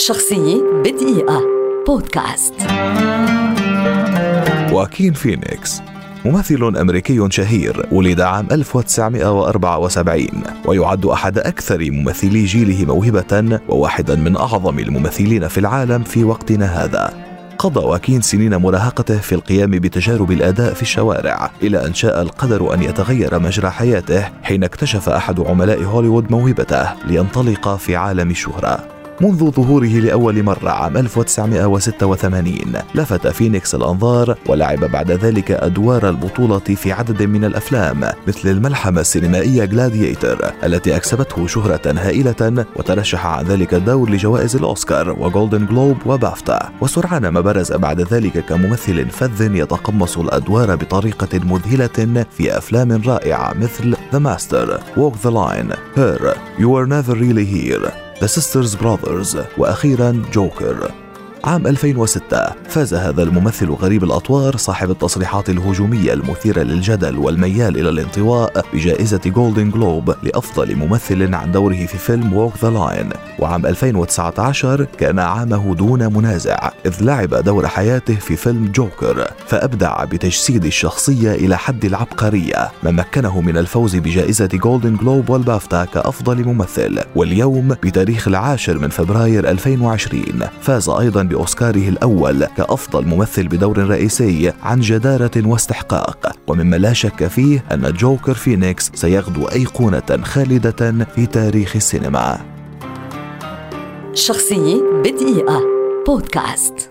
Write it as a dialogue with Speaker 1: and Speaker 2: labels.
Speaker 1: شخصية بدقيقة. بودكاست.
Speaker 2: واكين فينيكس ممثل أمريكي شهير ولد عام 1974 ويعد أحد أكثر ممثلي جيله موهبة وواحدا من أعظم الممثلين في العالم في وقتنا هذا. قضى واكين سنين مراهقته في القيام بتجارب الأداء في الشوارع إلى أن شاء القدر أن يتغير مجرى حياته حين اكتشف أحد عملاء هوليوود موهبته لينطلق في عالم الشهرة. منذ ظهوره لأول مرة عام 1986 لفت فينيكس الأنظار ولعب بعد ذلك أدوار البطولة في عدد من الأفلام مثل الملحمة السينمائية Gladiator التي أكسبته شهرة هائلة وترشح عن ذلك الدور لجوائز الأوسكار وجولدن جلوب وبافتا. وسرعان ما برز بعد ذلك كممثل فذ يتقمص الأدوار بطريقة مذهلة في أفلام رائعة مثل The Master, Walk the Line, Her, You Are Never Really Here. The Sisters Brothers وأخيرا جوكر عام 2006 فاز هذا الممثل غريب الأطوار صاحب التصريحات الهجومية المثيرة للجدل والميال إلى الانطواء بجائزة جولدن جلوب لأفضل ممثل عن دوره في فيلم Walk the Line وعام 2019 كان عامه دون منازع إذ لعب دور حياته في فيلم جوكر فأبدع بتجسيد الشخصية إلى حد العبقرية. ما مكنه من الفوز بجائزة جولدن جلوب والبافتا كأفضل ممثل واليوم بتاريخ العاشر من فبراير 2020 فاز أيضا بأوسكاره الأول كأفضل ممثل بدور رئيسي عن جدارة واستحقاق. ومما لا شك فيه أن خواكين فينيكس سيغدو أيقونة خالدة في تاريخ السينما.
Speaker 1: شخصية بدقيقة. بودكاست.